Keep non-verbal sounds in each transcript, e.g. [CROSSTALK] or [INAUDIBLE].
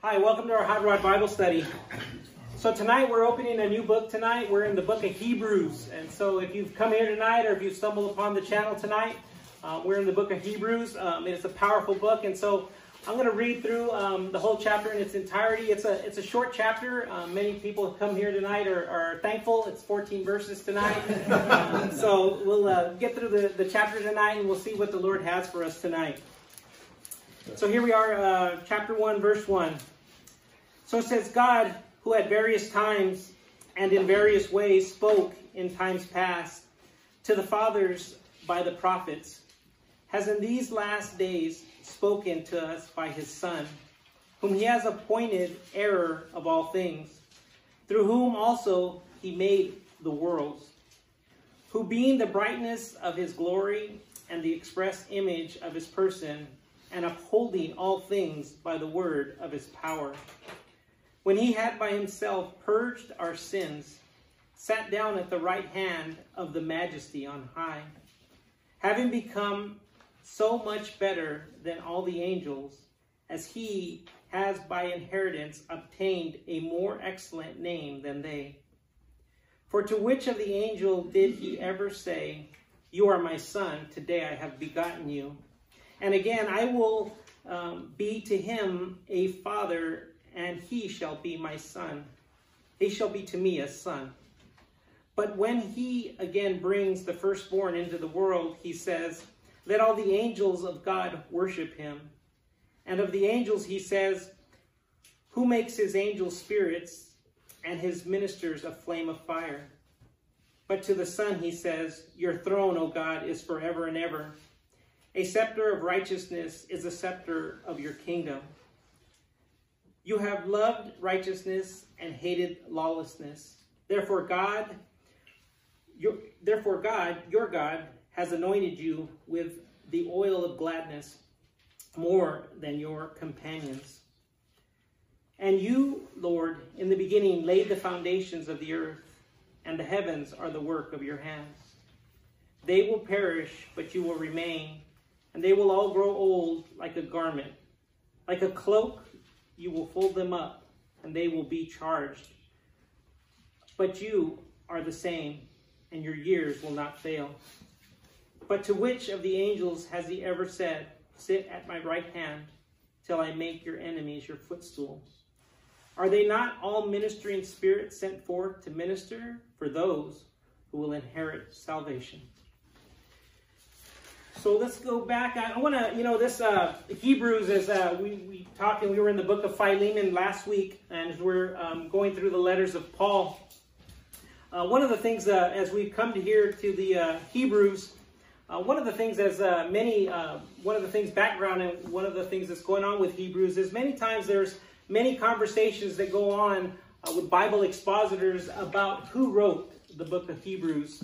Hi, welcome to our Hot Rod Bible study. So tonight we're opening a new book tonight. We're in the book of Hebrews. And so if you've come here tonight or if you've stumbled upon the channel tonight, uh, we're in the book of Hebrews. Um, it's a powerful book. And so I'm going to read through um, the whole chapter in its entirety. It's a, it's a short chapter. Uh, many people have come here tonight are, are thankful. It's 14 verses tonight. uh, [LAUGHS] so we'll uh, get through the, the chapter tonight and we'll see what the Lord has for us tonight. So here we are, uh, chapter 1, verse 1. So it says, God, who at various times and in various ways spoke in times past to the fathers by the prophets, has in these last days spoken to us by his Son, whom he has appointed heir of all things, through whom also he made the worlds, who being the brightness of his glory and the express image of his person, and upholding all things by the word of his power, when he had by himself purged our sins, sat down at the right hand of the majesty on high, having become so much better than all the angels, as he has by inheritance obtained a more excellent name than they. For to which of the angel did he ever say, You are my son, today I have begotten you? And again, I will um, be to him a father, and he shall be my son. He shall be to me a son. But when he again brings the firstborn into the world, he says, Let all the angels of God worship him. And of the angels, he says, Who makes his angels spirits and his ministers a flame of fire? But to the Son, he says, Your throne, O God, is forever and ever. A scepter of righteousness is a scepter of your kingdom. You have loved righteousness and hated lawlessness. Therefore, God, your, therefore God, your God, has anointed you with the oil of gladness more than your companions. And you, Lord, in the beginning laid the foundations of the earth, and the heavens are the work of your hands. They will perish, but you will remain, and they will all grow old like a garment. Like a cloak, you will fold them up, and they will be charged. But you are the same, and your years will not fail. But to which of the angels has he ever said, Sit at my right hand till I make your enemies your footstools? Are they not all ministering spirits sent forth to minister for those who will inherit salvation? So let's go back. I, want to, you know, this uh, Hebrews is, uh, we, we talked and we were in the book of Philemon last week, and we're um, going through the letters of Paul. Uh, one of the things, uh, as we've come to here to the uh, Hebrews, uh, one of the things, as many, one of the things, background, and one of the things that's going on with Hebrews is many times there's many conversations that go on with Bible expositors about who wrote the book of Hebrews.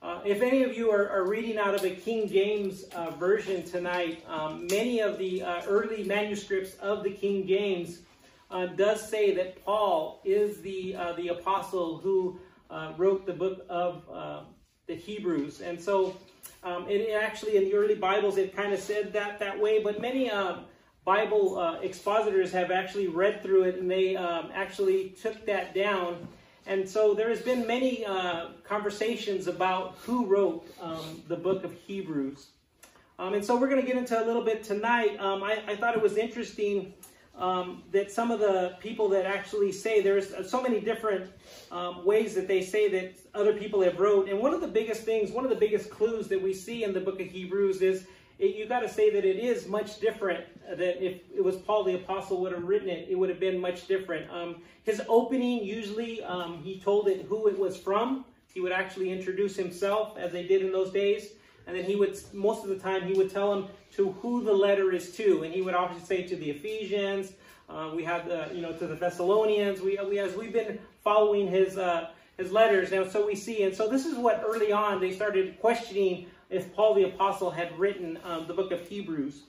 Uh, if any of you are, are, reading out of a King James uh, version tonight, um, many of the uh, early manuscripts of the King James uh, does say that Paul is the uh, the apostle who wrote the book of the Hebrews, and so um, it actually in the early Bibles it kind of said that that way. But many Bible expositors have actually read through it, and they um, actually took that down and so there has been many uh, conversations about who wrote um, the book of Hebrews. Um, and so we're going to get into a little bit tonight. Um, I, I, thought it was interesting um, that some of the people that actually say there's so many different um, ways that they say that other people have wrote. And one of the biggest things, one of the biggest clues that we see in the book of Hebrews is it, you got to say that it is much different that if it was Paul the Apostle would have written it, it would have been much different. Um, his opening, usually um, he told it who it was from. He would actually introduce himself as they did in those days. And then he would, most of the time, he would tell them to who the letter is to. And he would often say to the Ephesians, uh, we have the, you know, to the Thessalonians. We, we as we've been following his, uh, his letters now, so we see. And so this is what early on they started questioning if Paul the Apostle had written um, the book of Hebrews.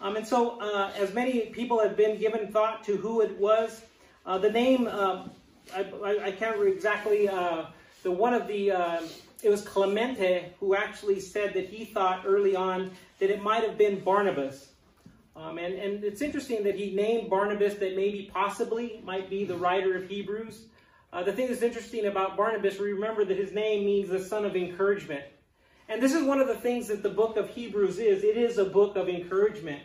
Um, and so, uh, as many people have been given thought to who it was, uh, the name, uh, I, I, can't remember exactly, uh, the one of the, uh, it was Clemente who actually said that he thought early on that it might have been Barnabas. Um, and, and it's interesting that he named Barnabas that maybe possibly might be the writer of Hebrews. Uh, the thing that's interesting about Barnabas, remember that his name means the son of encouragement. And this is one of the things that the book of Hebrews is. It is a book of encouragement.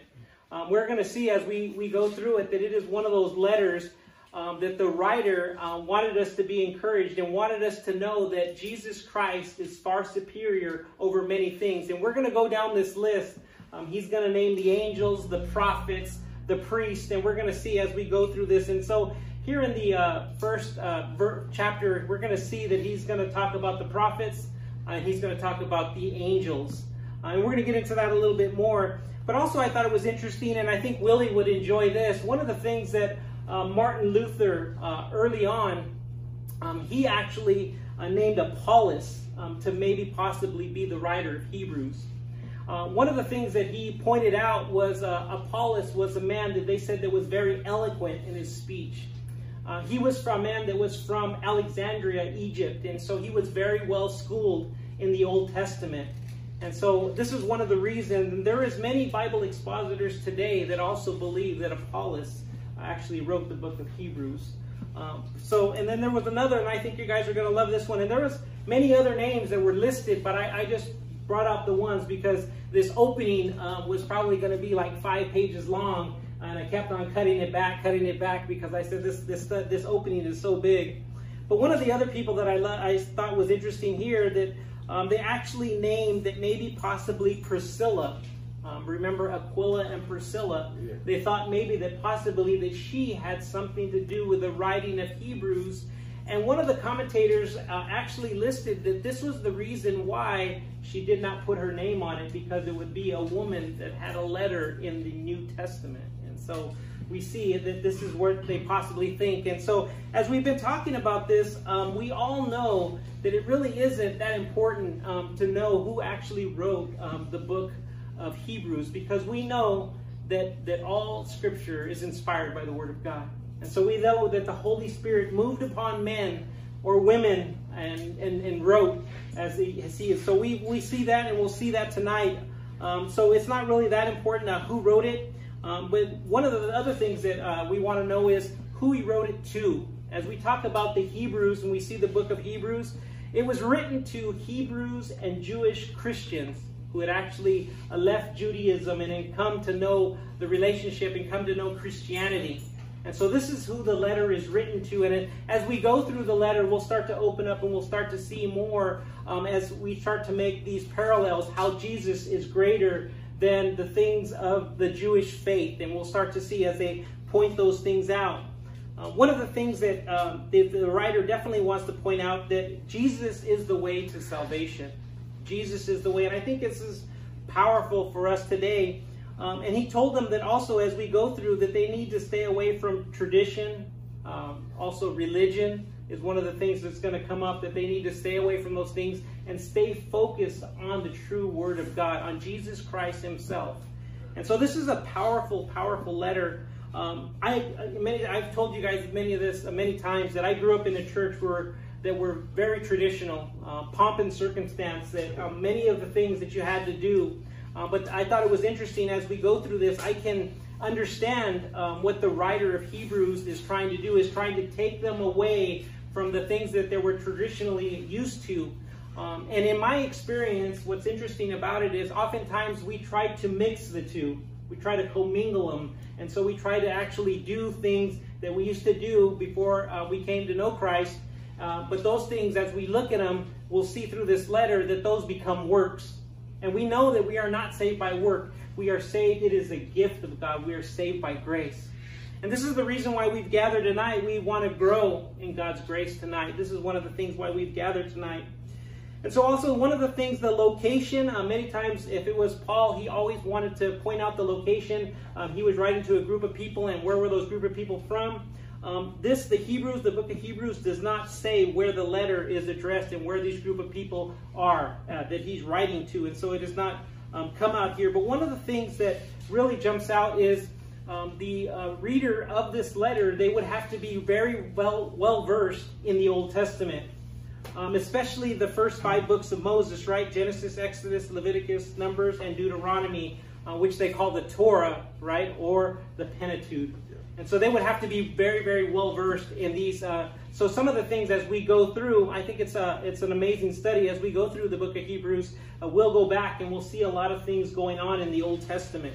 Um, we're going to see as we, we go through it that it is one of those letters um, that the writer uh, wanted us to be encouraged and wanted us to know that Jesus Christ is far superior over many things. And we're going to go down this list. Um, he's going to name the angels, the prophets, the priests, and we're going to see as we go through this. And so here in the uh, first uh, chapter, we're going to see that he's going to talk about the prophets, and he's going to talk about the angels. Uh, and we're going to get into that a little bit more. But also, I thought it was interesting, and I think Willie would enjoy this. One of the things that uh, Martin Luther, uh, early on, um, he actually uh, named Apollos um, to maybe possibly be the writer of Hebrews. Uh, one of the things that he pointed out was uh, Apollos was a man that they said that was very eloquent in his speech. Uh, he was from a man that was from Alexandria, Egypt, and so he was very well schooled in the Old Testament. And so this is one of the reasons, and there is many Bible expositors today that also believe that Apollos actually wrote the book of Hebrews. Um, so, and then there was another, and I think you guys are going to love this one. And there was many other names that were listed, but I, I just brought out the ones because this opening uh, was probably going to be like five pages long and I kept on cutting it back, cutting it back because I said this this this opening is so big. But one of the other people that I I thought was interesting here that um, they actually named that maybe possibly Priscilla. Um, remember Aquila and Priscilla? Yeah. They thought maybe that possibly that she had something to do with the writing of Hebrews. And one of the commentators uh, actually listed that this was the reason why she did not put her name on it because it would be a woman that had a letter in the New Testament. So we see that this is what they possibly think. And so as we've been talking about this, um, we all know that it really isn't that important um, to know who actually wrote um, the book of Hebrews because we know that, that all scripture is inspired by the word of God. And so we know that the Holy Spirit moved upon men or women and, and, and wrote as he, as he is. So we, we see that and we'll see that tonight. Um, so it's not really that important uh, who wrote it. Um, but one of the other things that uh, we want to know is who he wrote it to. As we talk about the Hebrews and we see the book of Hebrews, it was written to Hebrews and Jewish Christians who had actually uh, left Judaism and had come to know the relationship and come to know Christianity. And so this is who the letter is written to. And it, as we go through the letter, we'll start to open up and we'll start to see more um, as we start to make these parallels, how Jesus is greater than the things of the Jewish faith. And we'll start to see as they point those things out. Uh, one of the things that um, the, the, writer definitely wants to point out that Jesus is the way to salvation. Jesus is the way. And I think this is powerful for us today. Um, and he told them that also as we go through that they need to stay away from tradition, um, also religion, is one of the things that's going to come up that they need to stay away from those things and stay focused on the true Word of God, on Jesus Christ Himself. And so this is a powerful, powerful letter. Um, I many I've told you guys many of this uh, many times that I grew up in a church where that were very traditional, uh, pomp and circumstance. That um, many of the things that you had to do. Uh, but I thought it was interesting as we go through this. I can understand um, what the writer of Hebrews is trying to do. Is trying to take them away from the things that they were traditionally used to. Um, and in my experience, what's interesting about it is oftentimes we try to mix the two. We try to commingle them. And so we try to actually do things that we used to do before uh, we came to know Christ. Uh, but those things, as we look at them, we'll see through this letter that those become works. And we know that we are not saved by work. We are saved, it is a gift of God. We are saved by grace. And this is the reason why we've gathered tonight. We want to grow in God's grace tonight. This is one of the things why we've gathered tonight. And so also one of the things, the location, uh, many times if it was Paul, he always wanted to point out the location. Um, he was writing to a group of people and where were those group of people from. Um, this, the Hebrews, the book of Hebrews does not say where the letter is addressed and where these group of people are uh, that he's writing to. And so it does not um, come out here. But one of the things that really jumps out is um, the uh, reader of this letter, they would have to be very well, well versed in the Old Testament. Um, especially the first five books of Moses, right? Genesis, Exodus, Leviticus, Numbers, and Deuteronomy. uh, which they call the Torah, right, or the Pentateuch. And so they would have to be very, very well versed in these. Uh, so some of the things as we go through, I think it's a it's an amazing study as we go through the book of Hebrews. Uh, we'll go back and we'll see a lot of things going on in the Old Testament,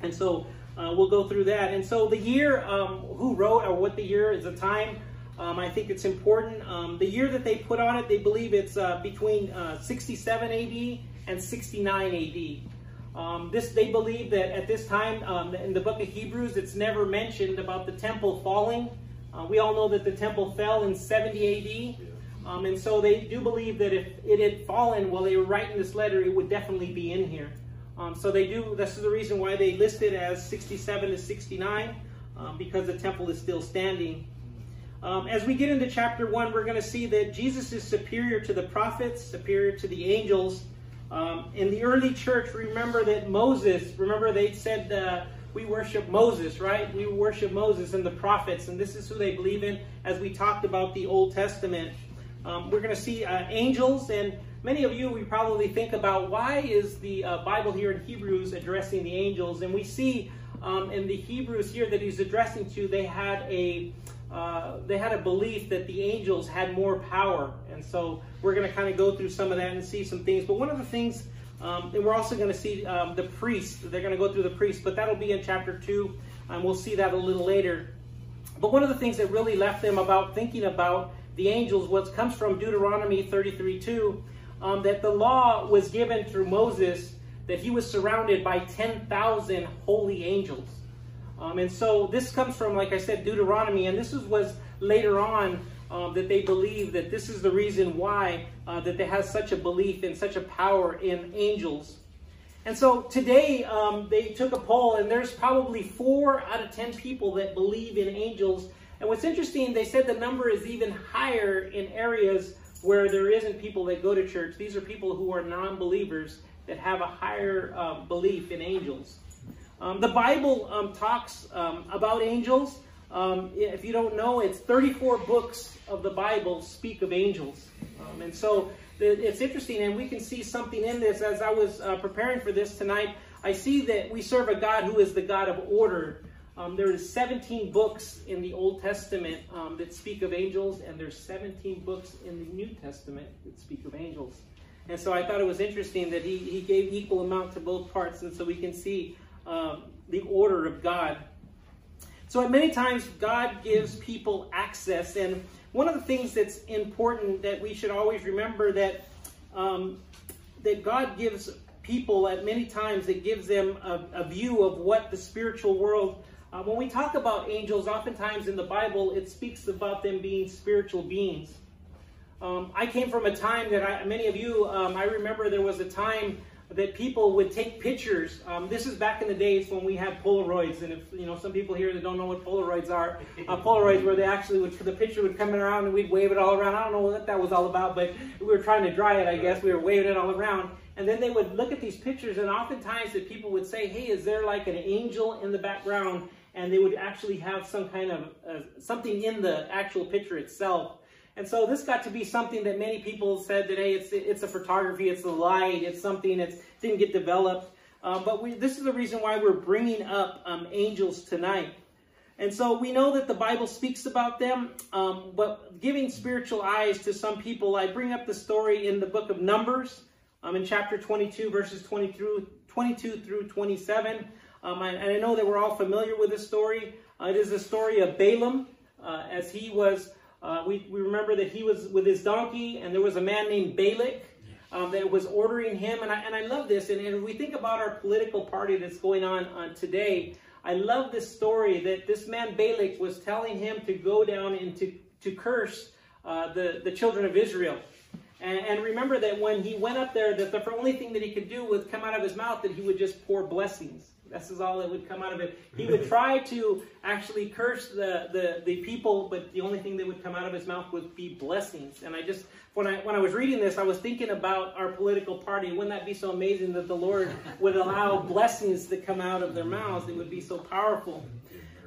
and so uh, we'll go through that. And so the year, um, who wrote or what the year is, the time. Um, I think it's important. Um, the year that they put on it, they believe it's uh, between uh, 67 AD and 69 AD. Um, this they believe that at this time um, in the book of Hebrews, it's never mentioned about the temple falling. Uh, we all know that the temple fell in 70 AD, um, and so they do believe that if it had fallen while they were writing this letter, it would definitely be in here. Um, so they do. This is the reason why they list it as 67 to 69, um, because the temple is still standing. Um, as we get into chapter one, we're going to see that Jesus is superior to the prophets, superior to the angels. Um, in the early church, remember that Moses, remember they said uh, we worship Moses, right? We worship Moses and the prophets, and this is who they believe in as we talked about the Old Testament. Um, we're going to see uh, angels, and many of you, we probably think about why is the uh, Bible here in Hebrews addressing the angels, and we see um, in the Hebrews here that he's addressing to, they had a uh, they had a belief that the angels had more power. And so we're going to kind of go through some of that and see some things. But one of the things, um, and we're also going to see um, the priests. They're going to go through the priests, but that'll be in chapter 2. And we'll see that a little later. But one of the things that really left them about thinking about the angels was comes from Deuteronomy 33 2, um, that the law was given through Moses, that he was surrounded by 10,000 holy angels. Um, and so this comes from, like I said, Deuteronomy, and this is, was later on um, that they believe that this is the reason why uh, that they have such a belief and such a power in angels. And so today um, they took a poll, and there's probably four out of ten people that believe in angels. And what's interesting, they said the number is even higher in areas where there isn't people that go to church. These are people who are non-believers that have a higher uh, belief in angels. Um, the Bible um, talks um, about angels. Um, if you don't know, it's 34 books of the Bible speak of angels. Um, and so it's interesting, and we can see something in this. As I was uh, preparing for this tonight, I see that we serve a God who is the God of order. Um, there is 17 books in the Old Testament that speak of angels, and there's 17 books in the New Testament that speak of angels. And so I thought it was interesting that he, he gave equal amount to both parts, and so we can see um, the order of God. So, at many times, God gives people access, and one of the things that's important that we should always remember that um, that God gives people at many times it gives them a, a view of what the spiritual world. Uh, when we talk about angels, oftentimes in the Bible, it speaks about them being spiritual beings. Um, I came from a time that I, many of you, um, I remember there was a time that people would take pictures. Um, this is back in the days when we had Polaroids, and if you know some people here that don't know what Polaroids are, uh, Polaroids where they actually would the picture would come around and we'd wave it all around. I don't know what that was all about, but we were trying to dry it. I guess we were waving it all around, and then they would look at these pictures, and oftentimes that people would say, "Hey, is there like an angel in the background?" And they would actually have some kind of uh, something in the actual picture itself and so this got to be something that many people said that, hey, it's, it's a photography, it's the light, it's something that didn't get developed. Um, but we, this is the reason why we're bringing up um, angels tonight. And so we know that the Bible speaks about them, um, but giving spiritual eyes to some people, I bring up the story in the book of Numbers, um, in chapter 22, verses 20 through, 22 through 27. Um, and I know that we're all familiar with this story. Uh, it is the story of Balaam, uh, as he was uh, we, we remember that he was with his donkey, and there was a man named Balak um, that was ordering him. And I, and I love this. And, and we think about our political party that's going on uh, today. I love this story that this man Balak was telling him to go down and to, to curse uh, the, the children of Israel. And, and, remember that when he went up there, that the only thing that he could do was come out of his mouth that he would just pour blessings. This is all that would come out of it. He would try to actually curse the, the, the people, but the only thing that would come out of his mouth would be blessings. And I just, when I, when I was reading this, I was thinking about our political party. Wouldn't that be so amazing that the Lord would allow blessings to come out of their mouths? It would be so powerful.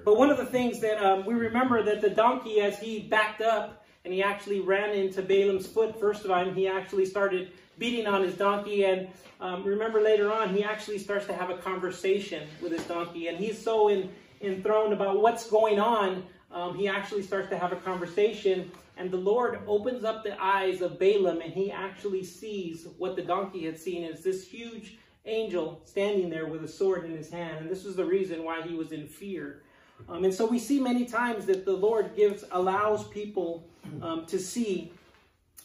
But one of the things that um, we remember that the donkey, as he backed up, and he actually ran into Balaam's foot first of all, he actually started beating on his donkey. And um, remember later on, he actually starts to have a conversation with his donkey. And he's so in, enthroned about what's going on, um, he actually starts to have a conversation. And the Lord opens up the eyes of Balaam, and he actually sees what the donkey had seen. It's this huge angel standing there with a sword in his hand. And this was the reason why he was in fear. Um, and so we see many times that the Lord gives, allows people um, to see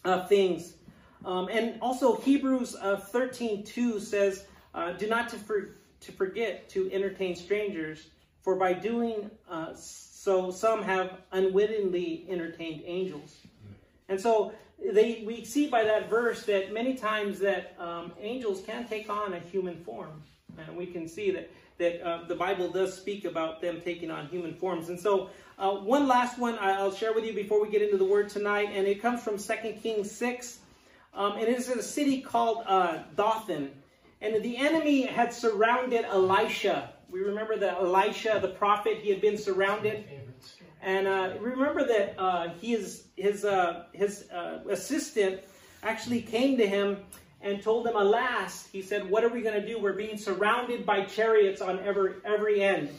uh, things. Um, and also Hebrews uh, 13, 2 says, uh, do not to, for, to forget to entertain strangers, for by doing uh, so some have unwittingly entertained angels. And so they, we see by that verse that many times that um, angels can take on a human form. And we can see that, that uh, the Bible does speak about them taking on human forms. And so uh, one last one I'll share with you before we get into the word tonight, and it comes from 2 Kings 6. Um, and it is in a city called uh, Dothan. And the enemy had surrounded Elisha. We remember that Elisha, the prophet, he had been surrounded. And uh, remember that uh, his, his, uh, his uh, assistant actually came to him and told him, Alas, he said, What are we going to do? We're being surrounded by chariots on every, every end.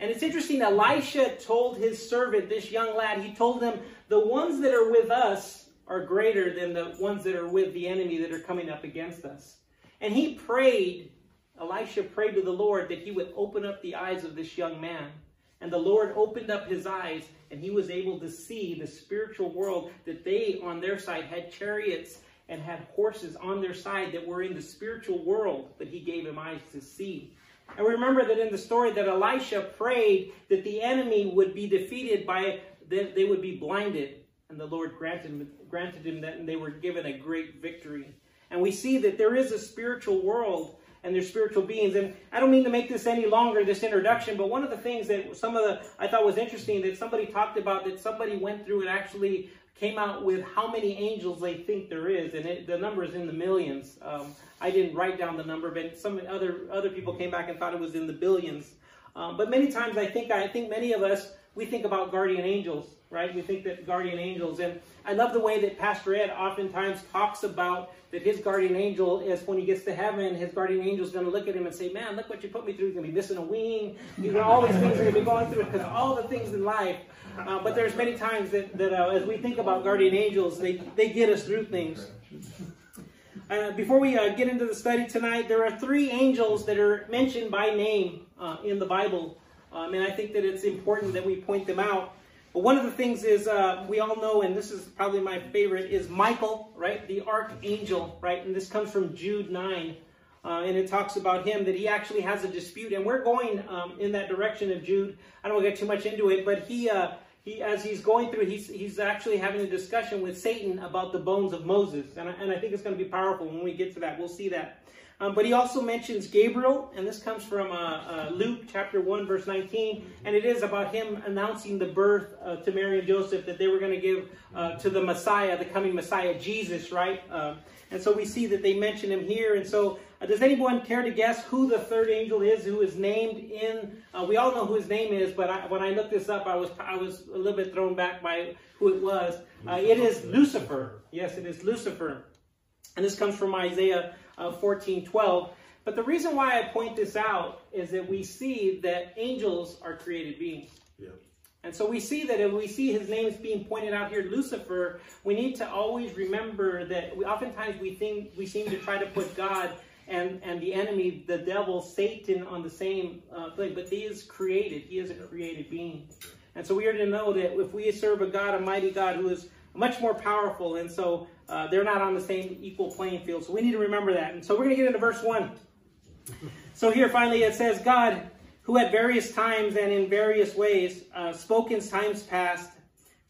And it's interesting, Elisha told his servant, this young lad, he told him, The ones that are with us are greater than the ones that are with the enemy that are coming up against us. And he prayed, Elisha prayed to the Lord that he would open up the eyes of this young man. And the Lord opened up his eyes, and he was able to see the spiritual world that they, on their side, had chariots and had horses on their side that were in the spiritual world that he gave him eyes to see. And remember that in the story that Elisha prayed that the enemy would be defeated by, that they would be blinded. And the Lord granted, granted him that, and they were given a great victory. And we see that there is a spiritual world and their spiritual beings. And I don't mean to make this any longer, this introduction, but one of the things that some of the, I thought was interesting that somebody talked about that somebody went through and actually came out with how many angels they think there is, and it, the number is in the millions. Um, I didn't write down the number, but some other other people came back and thought it was in the billions. Um, but many times, I think I think many of us we think about guardian angels, right? We think that guardian angels, and I love the way that Pastor Ed oftentimes talks about that his guardian angel is when he gets to heaven, his guardian angel is going to look at him and say, "Man, look what you put me through. You're going to be missing a wing. You know, all these things are going to be going through because all the things in life." Uh, but there's many times that, that uh, as we think about guardian angels, they, they get us through things. Uh, before we uh, get into the study tonight, there are three angels that are mentioned by name uh, in the Bible. Um, and I think that it's important that we point them out. But one of the things is uh, we all know, and this is probably my favorite, is Michael, right? The archangel, right? And this comes from Jude 9. Uh, and it talks about him that he actually has a dispute, and we're going um, in that direction of Jude. I don't want to get too much into it, but he uh, he, as he's going through, he's, he's actually having a discussion with Satan about the bones of Moses. And I, and I think it's going to be powerful when we get to that. We'll see that. Um, but he also mentions Gabriel, and this comes from uh, uh, Luke chapter 1, verse 19. And it is about him announcing the birth uh, to Mary and Joseph that they were going to give uh, to the Messiah, the coming Messiah, Jesus, right? Um, and so we see that they mention him here. And so uh, does anyone care to guess who the third angel is who is named in? Uh, we all know who his name is, but I, when I looked this up, I was I was a little bit thrown back by who it was. It is Lucifer. Yes, it is Lucifer. And this comes from Isaiah uh, 14, 12. But the reason why I point this out is that we see that angels are created beings. Yeah. And so we see that if we see his name is being pointed out here, Lucifer, we need to always remember that we, oftentimes we think we seem to try to put God and, and the enemy, the devil, Satan, on the same uh, thing. But he is created. He is a created being. And so we are to know that if we serve a God, a mighty God, who is much more powerful, and so uh, they're not on the same equal playing field. So we need to remember that. And so we're going to get into verse 1. So here finally it says, God, who at various times and in various ways uh, spoke in times past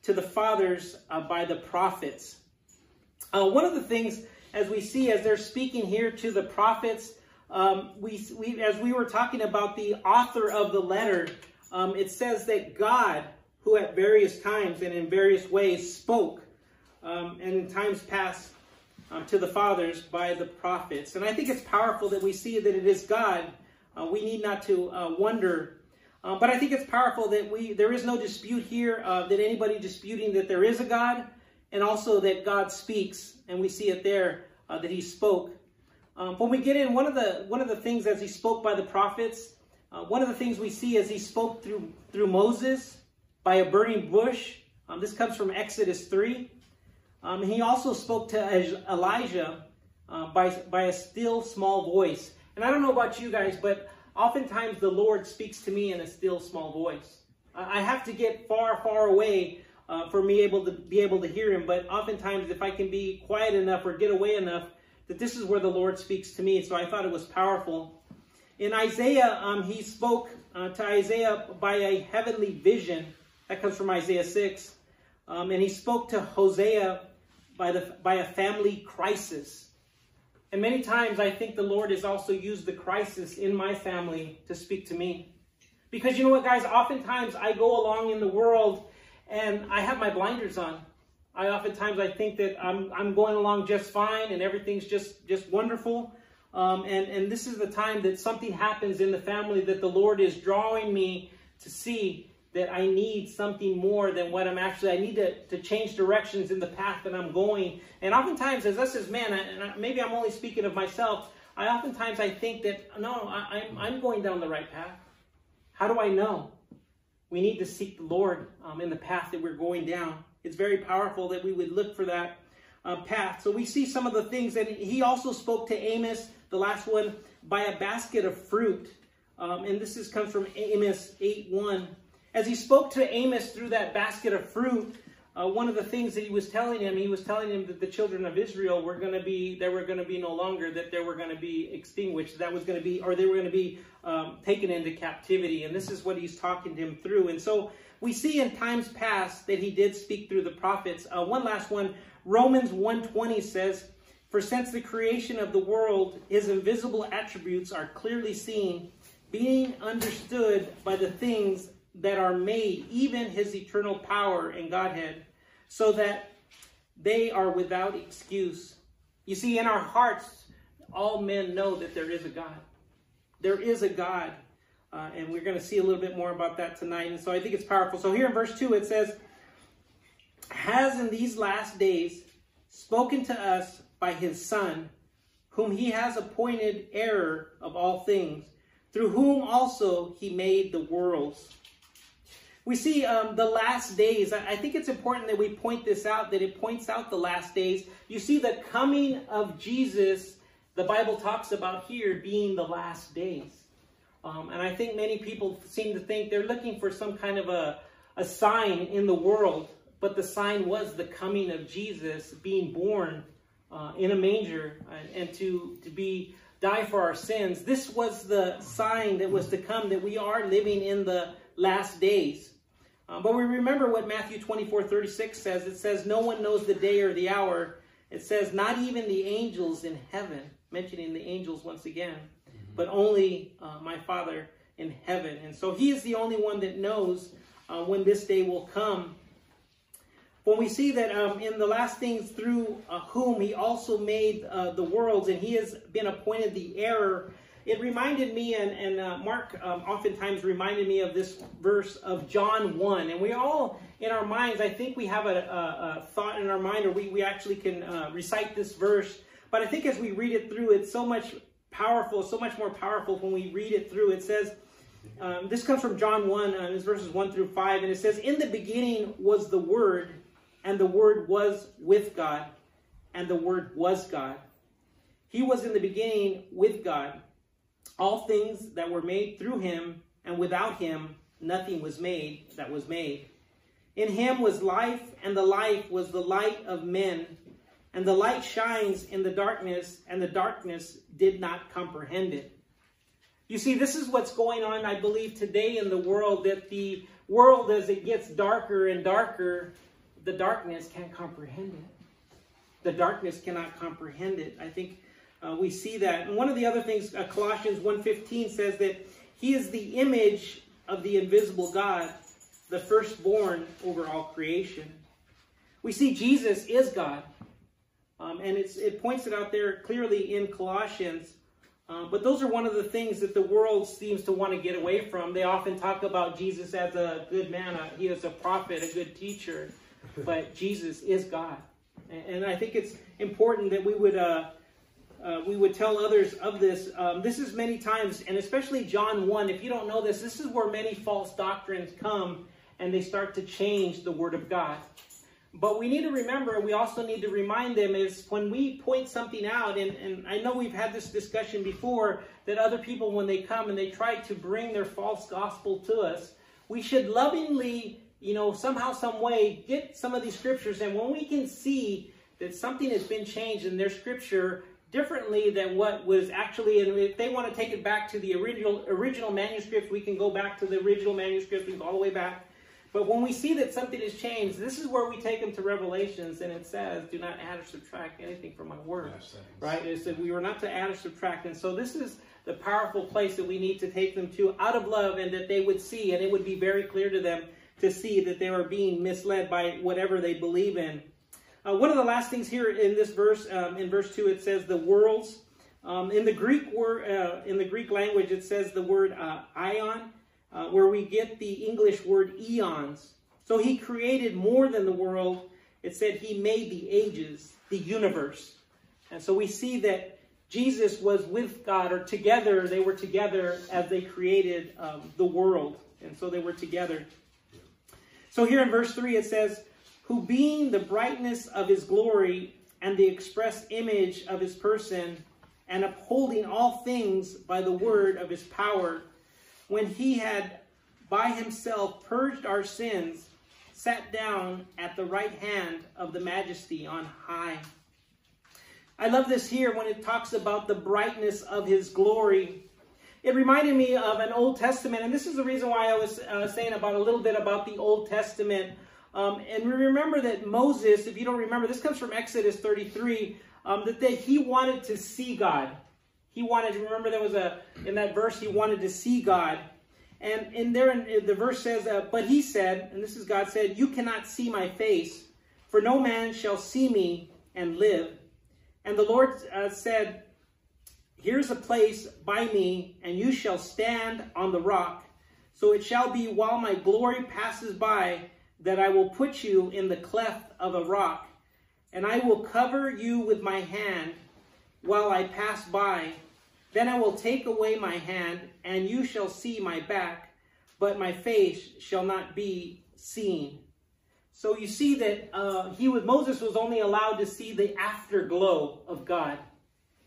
to the fathers uh, by the prophets. Uh, one of the things as we see as they're speaking here to the prophets, um, we, we, as we were talking about the author of the letter, um, it says that God, who at various times and in various ways spoke, um, and in times past um, to the fathers by the prophets. And I think it's powerful that we see that it is God. Uh, we need not to uh, wonder. Uh, but I think it's powerful that we there is no dispute here uh, that anybody disputing that there is a God and also that God speaks, and we see it there uh, that he spoke. Um, when we get in, one of the one of the things as he spoke by the prophets, uh, one of the things we see as he spoke through through Moses by a burning bush. Um, this comes from Exodus three. Um, he also spoke to Elijah uh, by by a still small voice. And I don't know about you guys, but oftentimes the Lord speaks to me in a still small voice. I have to get far, far away uh, for me able to be able to hear him. But oftentimes, if I can be quiet enough or get away enough, that this is where the Lord speaks to me. So I thought it was powerful. In Isaiah, um, he spoke uh, to Isaiah by a heavenly vision. That comes from Isaiah 6. Um, and he spoke to Hosea by, the, by a family crisis. And many times I think the Lord has also used the crisis in my family to speak to me. Because you know what, guys? Oftentimes I go along in the world and I have my blinders on. I oftentimes I think that I'm I'm going along just fine and everything's just just wonderful. Um, and and this is the time that something happens in the family that the Lord is drawing me to see that I need something more than what I'm actually. I need to, to change directions in the path that I'm going. And oftentimes, as us as men, and maybe I'm only speaking of myself, I oftentimes I think that no, I, I'm I'm going down the right path. How do I know? We need to seek the Lord um, in the path that we're going down. It's very powerful that we would look for that uh, path. So we see some of the things that he also spoke to Amos, the last one, by a basket of fruit. Um, and this is, comes from Amos 8 1. As he spoke to Amos through that basket of fruit, uh, one of the things that he was telling him, he was telling him that the children of Israel were going to be, they were going to be no longer, that they were going to be extinguished. That was going to be, or they were going to be um, taken into captivity. And this is what he's talking to him through. And so we see in times past that he did speak through the prophets. Uh, one last one, Romans 1.20 says, For since the creation of the world, his invisible attributes are clearly seen, being understood by the things that are made, even his eternal power and Godhead, so that they are without excuse. You see, in our hearts, all men know that there is a God. There is a God. Uh, and we're going to see a little bit more about that tonight. And so I think it's powerful. So here in verse 2, it says, Has in these last days spoken to us by his Son, whom he has appointed heir of all things, through whom also he made the worlds we see um, the last days. I think it's important that we point this out, that it points out the last days. You see the coming of Jesus, the Bible talks about here being the last days. Um, and I think many people seem to think they're looking for some kind of a, a sign in the world, but the sign was the coming of Jesus being born uh, in a manger and, and to, to be die for our sins. This was the sign that was to come that we are living in the last days. Um, but we remember what Matthew 24, 36 says. It says, No one knows the day or the hour. It says, Not even the angels in heaven, mentioning the angels once again, mm-hmm. but only uh, my Father in heaven. And so he is the only one that knows uh, when this day will come. When we see that um, in the last things through uh, whom he also made uh, the worlds, and he has been appointed the heir it reminded me, and, and uh, Mark um, oftentimes reminded me of this verse of John 1. And we all, in our minds, I think we have a, a, a thought in our mind, or we, we actually can uh, recite this verse. But I think as we read it through, it's so much powerful, so much more powerful when we read it through. It says, um, this comes from John 1, uh, verses 1 through 5, and it says, In the beginning was the Word, and the Word was with God, and the Word was God. He was in the beginning with God. All things that were made through him, and without him nothing was made that was made. In him was life, and the life was the light of men. And the light shines in the darkness, and the darkness did not comprehend it. You see, this is what's going on, I believe, today in the world, that the world, as it gets darker and darker, the darkness can't comprehend it. The darkness cannot comprehend it. I think uh, we see that. And one of the other things, uh, Colossians 1.15 says that he is the image of the invisible God, the firstborn over all creation. We see Jesus is God. Um, and it points it out there clearly in Colossians. Um, but those are one of the things that the world seems to want to get away from. They often talk about Jesus as a good man. A, he is a prophet, a good teacher. But Jesus is God. And I think it's important that we would uh, we would tell others of this. Um, this is many times, and especially John 1, if you don't know this, this is where many false doctrines come and they start to change the Word of God. But we need to remember, we also need to remind them is when we point something out, and, and I know we've had this discussion before, that other people, when they come and they try to bring their false gospel to us, we should lovingly, you know, somehow, some way, get some of these scriptures. And when we can see that something has been changed in their scripture, differently than what was actually, and if they want to take it back to the original original manuscript, we can go back to the original manuscript, we can go all the way back. But when we see that something has changed, this is where we take them to Revelations, and it says, "Do not add or subtract anything from my word." Right? It said we were not to add or subtract, and so this is the powerful place that we need to take them to out of love, and that they would see, and it would be very clear to them to see that they were being misled by whatever they believe in. Uh, one of the last things here in this verse, um, in verse two, it says the worlds. Um, in the Greek word, uh, in the Greek language, it says the word uh, ion, uh, where we get the English word eons. So he created more than the world. It said he made the ages, the universe, and so we see that Jesus was with God, or together they were together as they created um, the world, and so they were together. So here in verse three, it says who being the brightness of his glory and the express image of his person, and upholding all things by the word of his power, when he had by himself purged our sins, sat down at the right hand of the majesty on high. I love this here when it talks about the brightness of his glory. It reminded me of an Old Testament, and this is the reason why I was uh, saying about a little bit about the Old Testament um, and we remember that Moses, if you don't remember, this comes from Exodus 33, um, that he wanted to see God. He wanted, remember there was a, in that verse, he wanted to see God. And in there, in, the verse says, uh, but he said, and this is God said, you cannot see my face, for no man shall see me and live. And the Lord uh, said, here's a place by me, and you shall stand on the rock. So it shall be while my glory passes by, that I will put you in the cleft of a rock, and I will cover you with my hand while I pass by. Then I will take away my hand, and you shall see my back, but my face shall not be seen. So you see that uh, he was Moses was only allowed to see the afterglow of God.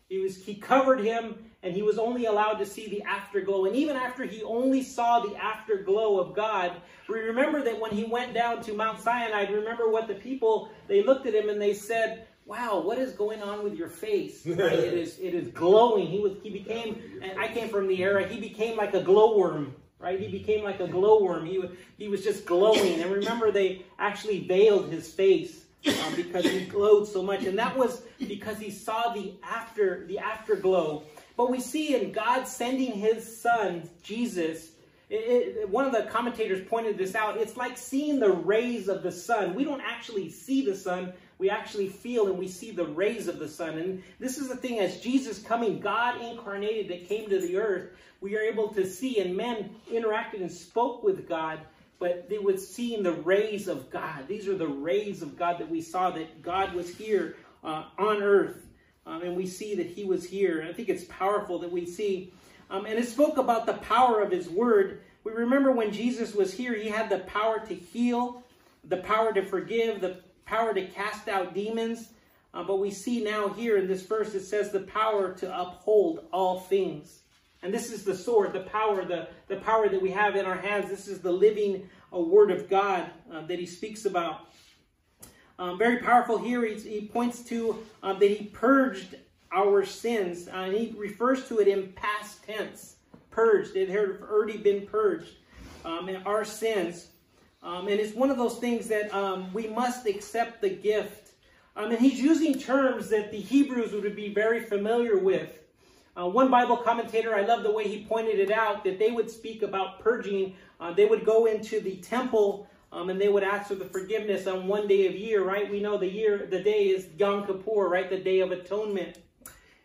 He was he covered him and he was only allowed to see the afterglow. And even after he only saw the afterglow of God, we remember that when he went down to Mount Sinai, remember what the people, they looked at him and they said, wow, what is going on with your face? [LAUGHS] Right? it is it is glowing. He was he became, and I came from the era, he became like a glowworm. Right? He became like a glowworm. He, he was just glowing. And remember, they actually veiled his face um, because he glowed so much. And that was because he saw the after the afterglow but we see in God sending his son, Jesus, it, it, one of the commentators pointed this out. It's like seeing the rays of the sun. We don't actually see the sun. We actually feel and we see the rays of the sun. And this is the thing, as Jesus coming, God incarnated that came to the earth, we are able to see, and men interacted and spoke with God, but they would see the rays of God. These are the rays of God that we saw that God was here uh, on earth. Um, and we see that he was here. I think it's powerful that we see. Um, and it spoke about the power of his word. We remember when Jesus was here, he had the power to heal, the power to forgive, the power to cast out demons. Uh, but we see now here in this verse, it says the power to uphold all things. And this is the sword, the power, the, the power that we have in our hands. This is the living uh, word of God uh, that he speaks about. Um, very powerful here. He, he points to um, that he purged our sins. Uh, and he refers to it in past tense. Purged. It had already been purged. Um, and our sins. Um, and it's one of those things that um, we must accept the gift. Um, and he's using terms that the Hebrews would be very familiar with. Uh, one Bible commentator, I love the way he pointed it out, that they would speak about purging. Uh, they would go into the temple um, and they would ask for the forgiveness on one day of year, right? We know the year, the day is Yom Kippur, right? The Day of Atonement.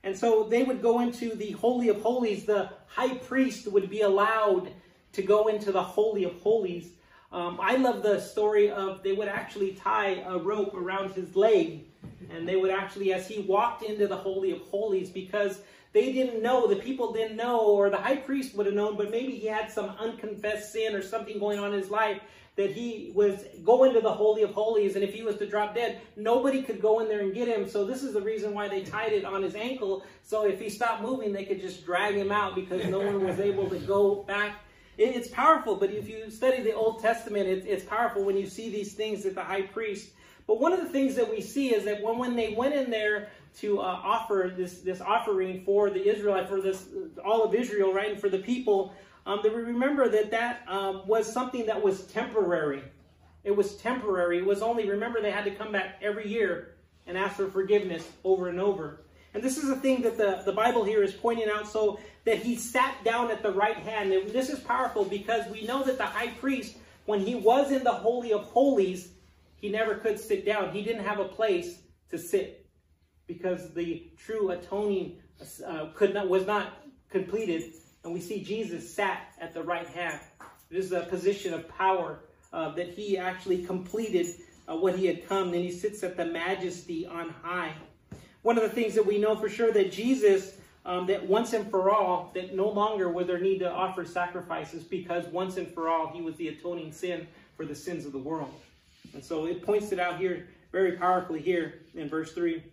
And so they would go into the Holy of Holies. The high priest would be allowed to go into the Holy of Holies. Um, I love the story of they would actually tie a rope around his leg, and they would actually, as he walked into the Holy of Holies, because they didn't know, the people didn't know, or the high priest would have known, but maybe he had some unconfessed sin or something going on in his life that he was going to the Holy of Holies, and if he was to drop dead, nobody could go in there and get him. So this is the reason why they tied it on his ankle. So if he stopped moving, they could just drag him out because no one was able to go back it's powerful, but if you study the Old Testament, it's, powerful when you see these things that the high priest. But one of the things that we see is that when, when they went in there to uh, offer this, this offering for the Israelite, for this all of Israel, right, and for the people, um, that we remember that that um, was something that was temporary. It was temporary. It was only, remember, they had to come back every year and ask for forgiveness over and over. And this is the thing that the, the Bible here is pointing out so that he sat down at the right hand. And this is powerful because we know that the high priest, when he was in the Holy of Holies, he never could sit down. He didn't have a place to sit because the true atoning uh, could not was not completed. And we see Jesus sat at the right hand. This is a position of power uh, that he actually completed uh, what he had come. And he sits at the majesty on high. One of the things that we know for sure that Jesus, um, that once and for all, that no longer would there need to offer sacrifices because once and for all, he was the atoning sin for the sins of the world. And so it points it out here very powerfully here in verse 3.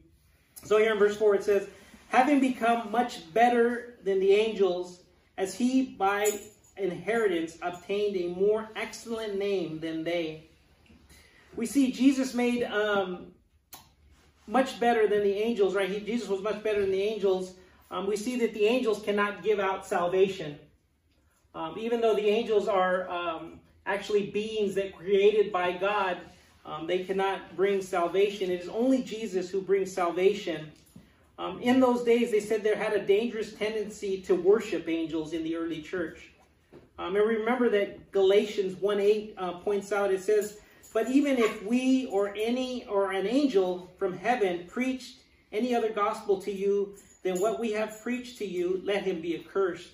So here in verse 4 it says, Having become much better than the angels, as he by inheritance obtained a more excellent name than they. We see Jesus made um, much better than the angels, right? He, Jesus was much better than the angels. Um, we see that the angels cannot give out salvation. Um, even though the angels are um, actually beings that created by God, um, they cannot bring salvation. It is only Jesus who brings salvation. Um, in those days, they said there had a dangerous tendency to worship angels in the early church. Um, and remember that Galatians 1.8 uh, points out, it says, but even if we or any or an angel from heaven preached any other gospel to you than what we have preached to you, let him be accursed.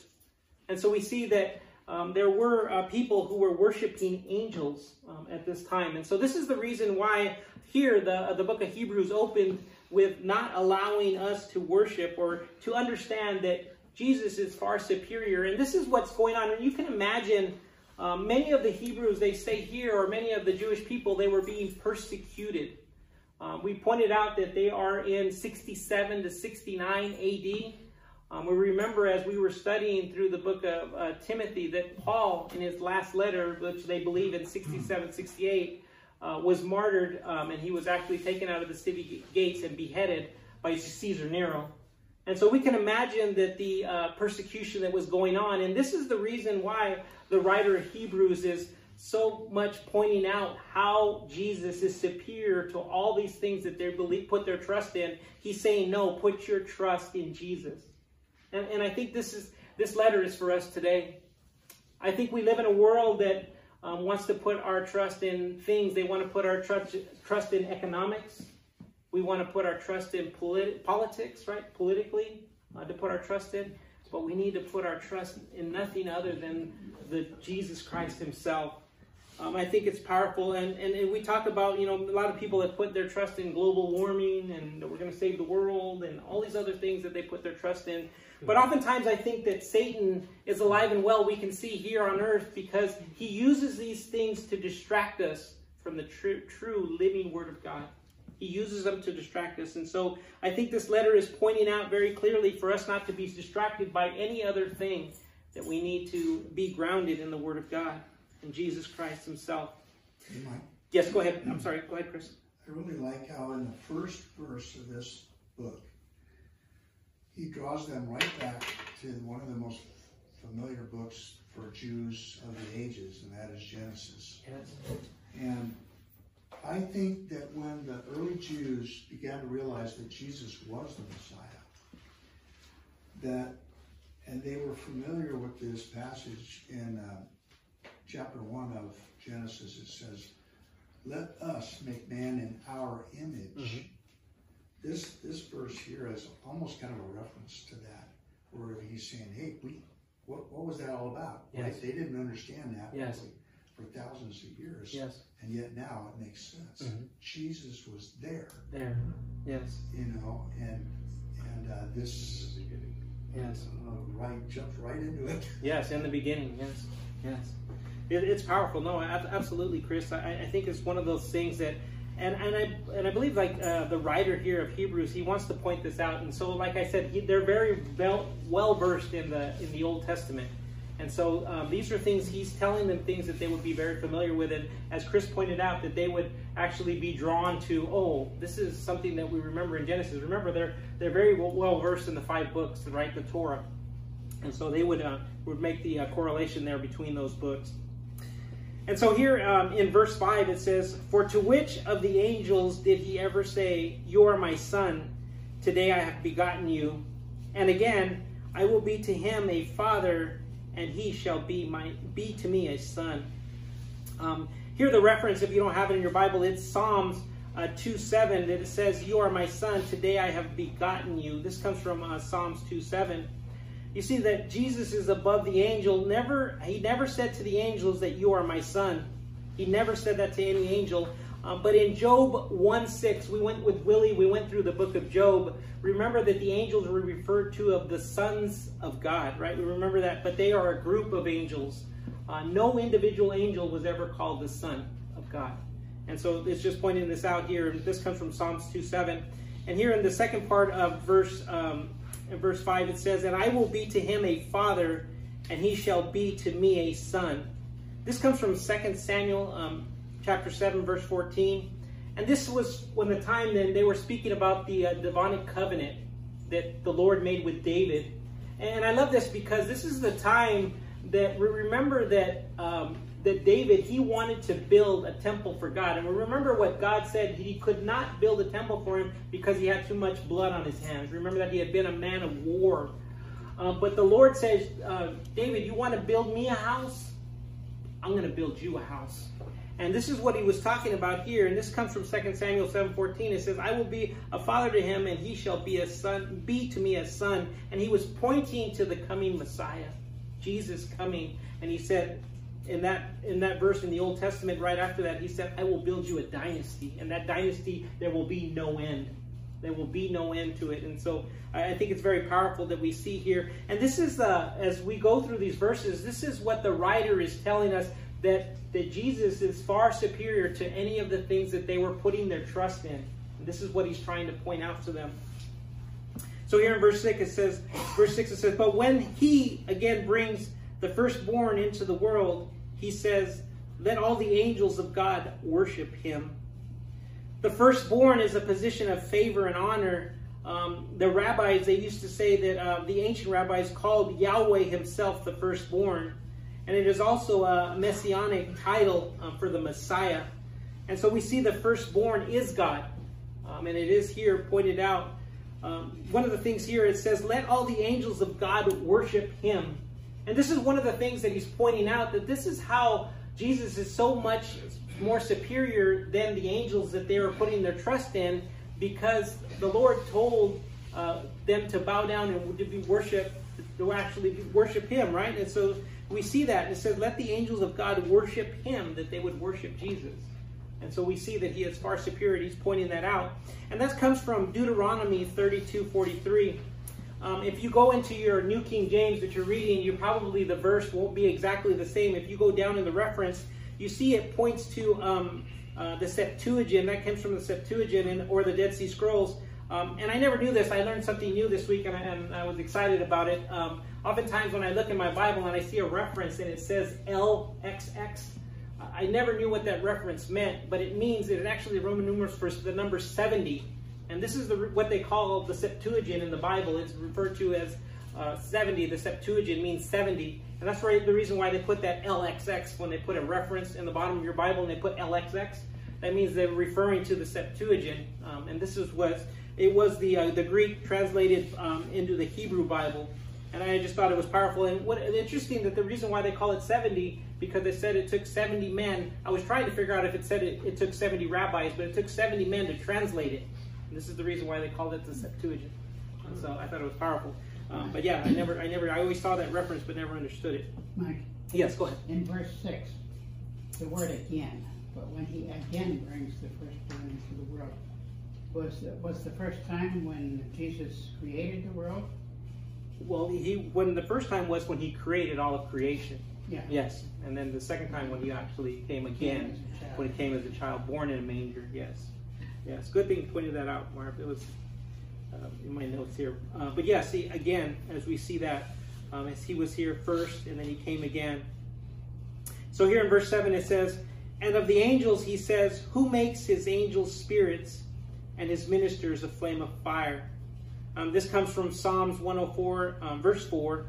And so we see that um, there were uh, people who were worshiping angels um, at this time. And so this is the reason why here the, uh, the book of Hebrews opened with not allowing us to worship or to understand that Jesus is far superior. And this is what's going on. And you can imagine um, many of the Hebrews, they say here, or many of the Jewish people, they were being persecuted. Um, we pointed out that they are in 67 to 69 AD. Um, we remember as we were studying through the book of uh, Timothy that Paul, in his last letter, which they believe in 67, 68, uh, was martyred um, and he was actually taken out of the city gates and beheaded by Caesar Nero. And so we can imagine that the uh, persecution that was going on, and this is the reason why the writer of Hebrews is so much pointing out how Jesus is superior to all these things that they believe, put their trust in. He's saying, no, put your trust in Jesus. And, and I think this is this letter is for us today. I think we live in a world that um, wants to put our trust in things. They want to put our trust, trust in economics. We want to put our trust in politi- politics, right? Politically, uh, to put our trust in. But we need to put our trust in nothing other than the Jesus Christ himself. Um, I think it's powerful. And, and, and we talk about, you know, a lot of people that put their trust in global warming and that we're going to save the world and all these other things that they put their trust in. But oftentimes I think that Satan is alive and well, we can see here on earth, because he uses these things to distract us from the true, true living Word of God. He uses them to distract us. And so I think this letter is pointing out very clearly for us not to be distracted by any other thing, that we need to be grounded in the Word of God, in Jesus Christ Himself. Yes, go ahead. I'm sorry. Go ahead, Chris. I really like how in the first verse of this book, he draws them right back to one of the most familiar books for Jews of the ages, and that is Genesis. Yes. And I think that when the early Jews began to realize that Jesus was the Messiah, that, and they were familiar with this passage in uh, chapter 1 of Genesis, it says, Let us make man in our image. Mm-hmm. This, this verse here is almost kind of a reference to that, where he's saying, hey, we, what, what was that all about? Yes. Right? They didn't understand that. Yes for thousands of years. Yes. And yet now it makes sense. Mhm. Jesus was there, There. Yes. you know, and and uh, this Yes. uh, right jumps right into it. Yes, in the beginning. Yes. Yes. It, it's powerful. No, absolutely, Chris. I, I think it's one of those things that, and, and I and I believe like uh, the writer here of Hebrews, he wants to point this out. And so, like I said, he, they're very well versed in the in the Old Testament. And so um, these are things he's telling them things that they would be very familiar with, and as Chris pointed out, that they would actually be drawn to. Oh, this is something that we remember in Genesis. Remember, they're they're very well versed in the five books, right? The Torah, and so they would uh, would make the uh, correlation there between those books. And so here um, in verse five it says, "For to which of the angels did he ever say, You are my son; today I have begotten you?" And again, I will be to him a father and he shall be my be to me a son. Um, here the reference, if you don't have it in your Bible, it's Psalms uh, 2 7 that it says, You are my son, today I have begotten you. This comes from uh, Psalms 2 7. You see that Jesus is above the angel. Never he never said to the angels that you are my son. He never said that to any angel. Um, but in Job 1 6, we went with Willie, we went through the book of Job. Remember that the angels were referred to of the sons of God, right? We remember that, but they are a group of angels. Uh, no individual angel was ever called the son of God. And so it's just pointing this out here. This comes from Psalms 2 7. And here in the second part of verse um, in verse 5, it says, And I will be to him a father, and he shall be to me a son. This comes from 2 Samuel um, chapter 7, verse 14. And this was when the time then they were speaking about the uh, covenant that the Lord made with David. And I love this because this is the time that we remember that um, that David he wanted to build a temple for God. And remember what God said he could not build a temple for him because he had too much blood on his hands. Remember that he had been a man of war. Uh, but the Lord says, uh, David, you want to build me a house? I'm going to build you a house. And this is what he was talking about here. And this comes from 2 Samuel 7:14. It says, I will be a father to him, and he shall be a son, be to me a son. And he was pointing to the coming Messiah, Jesus coming. And he said, in that in that verse in the Old Testament, right after that, he said, I will build you a dynasty. And that dynasty, there will be no end. There will be no end to it. And so I think it's very powerful that we see here. And this is, uh, as we go through these verses, this is what the writer is telling us that, that Jesus is far superior to any of the things that they were putting their trust in. And this is what he's trying to point out to them. So here in verse 6 it says, verse 6 it says, But when he again brings the firstborn into the world, he says, Let all the angels of God worship him. The firstborn is a position of favor and honor. Um, the rabbis, they used to say that uh, the ancient rabbis called Yahweh himself the firstborn. And it is also a messianic title um, for the Messiah. And so we see the firstborn is God. Um, and it is here pointed out. Um, one of the things here it says, Let all the angels of God worship him. And this is one of the things that he's pointing out that this is how Jesus is so much more superior than the angels that they were putting their trust in because the Lord told uh, them to bow down and to be worship, to actually worship him, right? And so we see that. It says, let the angels of God worship him, that they would worship Jesus. And so we see that he is far superior. He's pointing that out. And that comes from Deuteronomy 32 43. Um, if you go into your New King James that you're reading, you probably the verse won't be exactly the same. If you go down in the reference, you see it points to um, uh, the Septuagint. That comes from the Septuagint and, or the Dead Sea Scrolls. Um, and I never knew this. I learned something new this week, and I, and I was excited about it. Um, oftentimes, when I look in my Bible and I see a reference and it says LXX, I never knew what that reference meant, but it means that it actually Roman numerals for the number 70. And this is the, what they call the Septuagint in the Bible. It's referred to as uh, 70. The Septuagint means 70. And that's right, the reason why they put that LXX when they put a reference in the bottom of your Bible and they put LXX. That means they're referring to the Septuagint. Um, and this is what it was the, uh, the Greek translated um, into the Hebrew Bible. And I just thought it was powerful. And what interesting that the reason why they call it 70, because they said it took 70 men. I was trying to figure out if it said it, it took 70 rabbis, but it took 70 men to translate it. This is the reason why they called it the Septuagint. And so I thought it was powerful. Um, but yeah, I never, I never, I always saw that reference, but never understood it. Mike, Yes, go ahead. in verse 6, the word again, but when he again brings the firstborn into the world, was was the first time when Jesus created the world? Well, he when the first time was when he created all of creation. Yeah. Yes, and then the second time when he actually came again, when he came as a child born in a manger. Yes, yes. Good thing you pointed that out, Marv. It was uh, in my notes here. Uh, but yeah, see again as we see that um, as he was here first and then he came again. So here in verse seven it says, "And of the angels he says, Who makes his angels spirits and his ministers a flame of fire?" Um, this comes from Psalms 104, um, verse 4.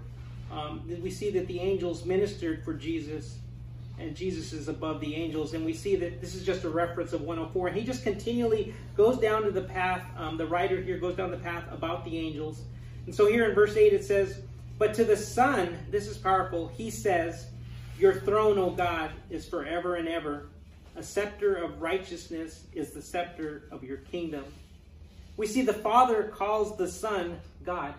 Um, we see that the angels ministered for Jesus, and Jesus is above the angels. And we see that this is just a reference of 104. And he just continually goes down to the path. Um, the writer here goes down the path about the angels. And so here in verse 8 it says, But to the Son, this is powerful, he says, Your throne, O God, is forever and ever. A scepter of righteousness is the scepter of your kingdom. We see the Father calls the Son God.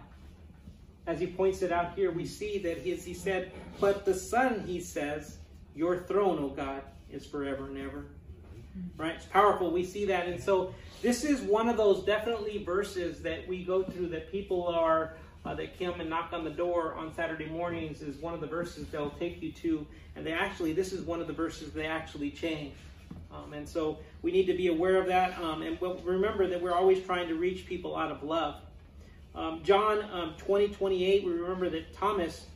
As he points it out here, we see that he, he said, But the Son, he says, Your throne, O God, is forever and ever. Right? It's powerful. We see that. And so this is one of those definitely verses that we go through that people are uh, that come and knock on the door on Saturday mornings is one of the verses they'll take you to. And they actually, this is one of the verses they actually change. Um, and so we need to be aware of that. Um, and remember that we're always trying to reach people out of love. Um, John um, 20, 28, we remember that Thomas,